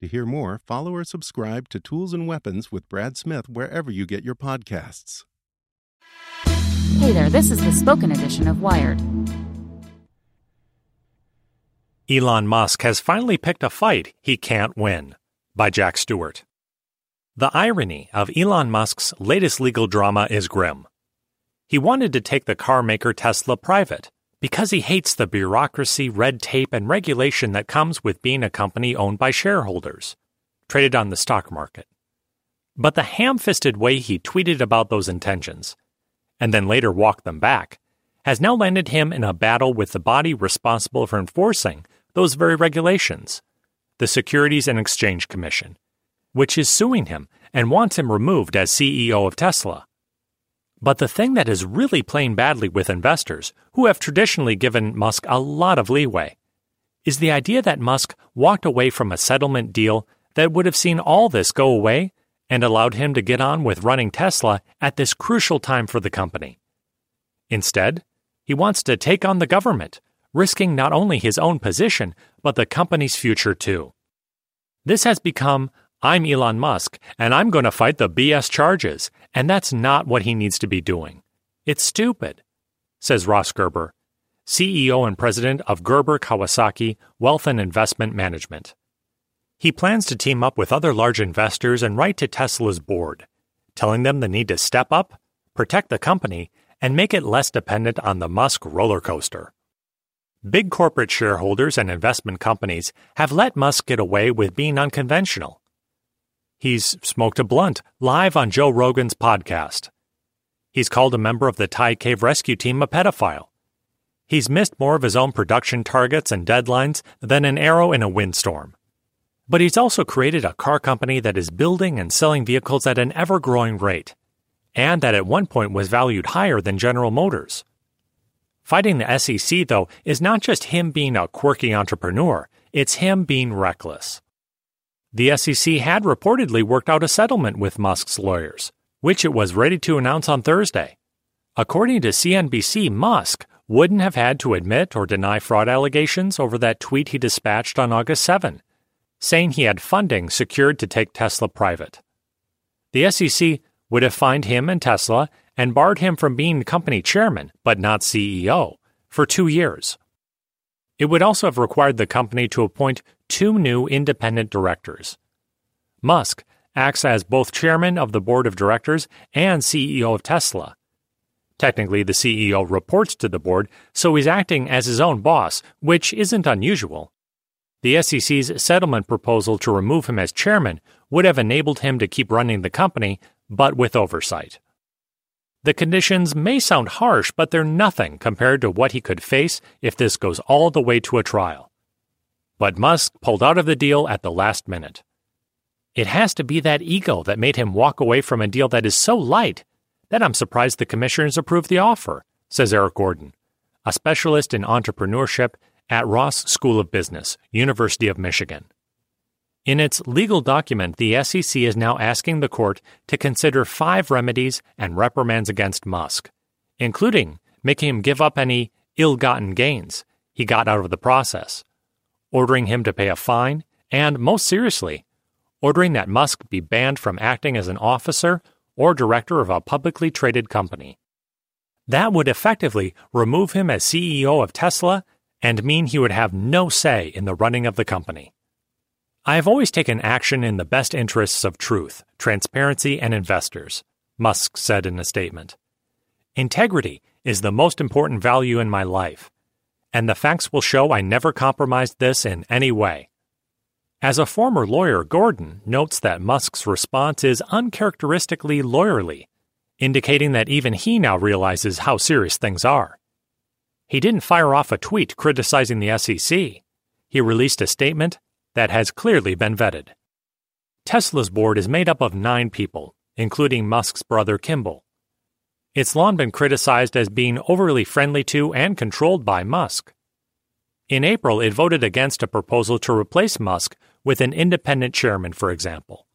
To hear more, follow or subscribe to Tools and Weapons with Brad Smith wherever you get your podcasts. Hey there, this is the spoken edition of Wired. Elon Musk has finally picked a fight he can't win. By Jack Stewart. The irony of Elon Musk's latest legal drama is grim. He wanted to take the car maker Tesla private because he hates the bureaucracy, red tape, and regulation that comes with being a company owned by shareholders, traded on the stock market. But the ham fisted way he tweeted about those intentions, and then later walked them back, has now landed him in a battle with the body responsible for enforcing those very regulations, the Securities and Exchange Commission, which is suing him and wants him removed as CEO of Tesla. But the thing that is really playing badly with investors, who have traditionally given Musk a lot of leeway, is the idea that Musk walked away from a settlement deal that would have seen all this go away and allowed him to get on with running Tesla at this crucial time for the company. Instead, he wants to take on the government, risking not only his own position, but the company's future too. This has become I'm Elon Musk, and I'm going to fight the BS charges, and that's not what he needs to be doing. It's stupid, says Ross Gerber, CEO and president of Gerber Kawasaki Wealth and Investment Management. He plans to team up with other large investors and write to Tesla's board, telling them the need to step up, protect the company, and make it less dependent on the Musk roller coaster. Big corporate shareholders and investment companies have let Musk get away with being unconventional. He's smoked a blunt live on Joe Rogan's podcast. He's called a member of the Thai cave rescue team a pedophile. He's missed more of his own production targets and deadlines than an arrow in a windstorm. But he's also created a car company that is building and selling vehicles at an ever growing rate, and that at one point was valued higher than General Motors. Fighting the SEC, though, is not just him being a quirky entrepreneur, it's him being reckless. The SEC had reportedly worked out a settlement with Musk's lawyers, which it was ready to announce on Thursday. According to CNBC, Musk wouldn't have had to admit or deny fraud allegations over that tweet he dispatched on August 7 saying he had funding secured to take Tesla private. The SEC would have fined him and Tesla and barred him from being company chairman, but not CEO, for two years. It would also have required the company to appoint two new independent directors. Musk acts as both chairman of the board of directors and CEO of Tesla. Technically, the CEO reports to the board, so he's acting as his own boss, which isn't unusual. The SEC's settlement proposal to remove him as chairman would have enabled him to keep running the company, but with oversight. The conditions may sound harsh, but they're nothing compared to what he could face if this goes all the way to a trial. But Musk pulled out of the deal at the last minute. It has to be that ego that made him walk away from a deal that is so light that I'm surprised the commissioners approved the offer, says Erik Gordon, a specialist in entrepreneurship at Ross School of Business, University of Michigan. In its legal document, the SEC is now asking the court to consider five remedies and reprimands against Musk, including making him give up any ill gotten gains he got out of the process, ordering him to pay a fine, and most seriously, ordering that Musk be banned from acting as an officer or director of a publicly traded company. That would effectively remove him as CEO of Tesla and mean he would have no say in the running of the company. I have always taken action in the best interests of truth, transparency, and investors, Musk said in a statement. Integrity is the most important value in my life, and the facts will show I never compromised this in any way. As a former lawyer, Gordon notes that Musk's response is uncharacteristically lawyerly, indicating that even he now realizes how serious things are. He didn't fire off a tweet criticizing the SEC. He released a statement that has clearly been vetted. Tesla's board is made up of nine people, including Musk's brother Kimball. It's long been criticized as being overly friendly to and controlled by Musk. In April, it voted against a proposal to replace Musk with an independent chairman, for example.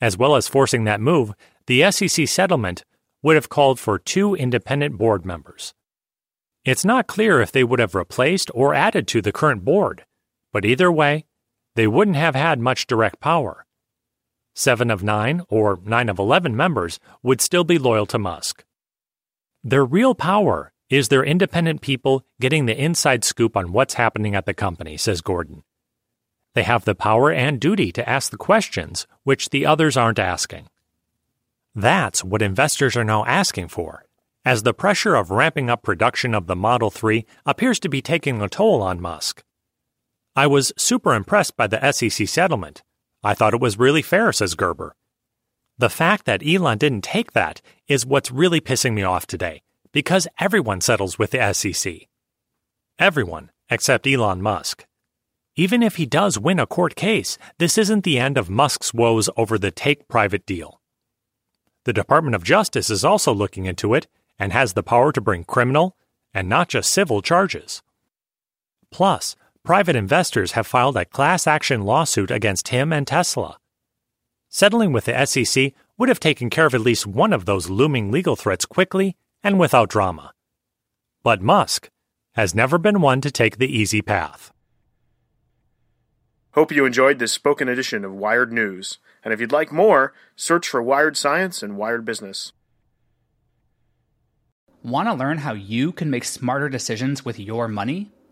As well as forcing that move, the SEC settlement would have called for two independent board members. It's not clear if they would have replaced or added to the current board, but either way, they wouldn't have had much direct power. Seven of nine, or nine of eleven members, would still be loyal to Musk. Their real power is their independent people getting the inside scoop on what's happening at the company, says Gordon. They have the power and duty to ask the questions which the others aren't asking. That's what investors are now asking for, as the pressure of ramping up production of the Model 3 appears to be taking a toll on Musk. I was super impressed by the SEC settlement. I thought it was really fair, says Gerber. The fact that Elon didn't take that is what's really pissing me off today because everyone settles with the SEC. Everyone except Elon Musk. Even if he does win a court case, this isn't the end of Musk's woes over the take private deal. The Department of Justice is also looking into it and has the power to bring criminal and not just civil charges. Plus, private investors have filed a class action lawsuit against him and Tesla. Settling with the SEC would have taken care of at least one of those looming legal threats quickly and without drama. But Musk has never been one to take the easy path. Hope you enjoyed this spoken edition of Wired News. And if you'd like more, search for Wired Science and Wired Business. Want to learn how you can make smarter decisions with your money?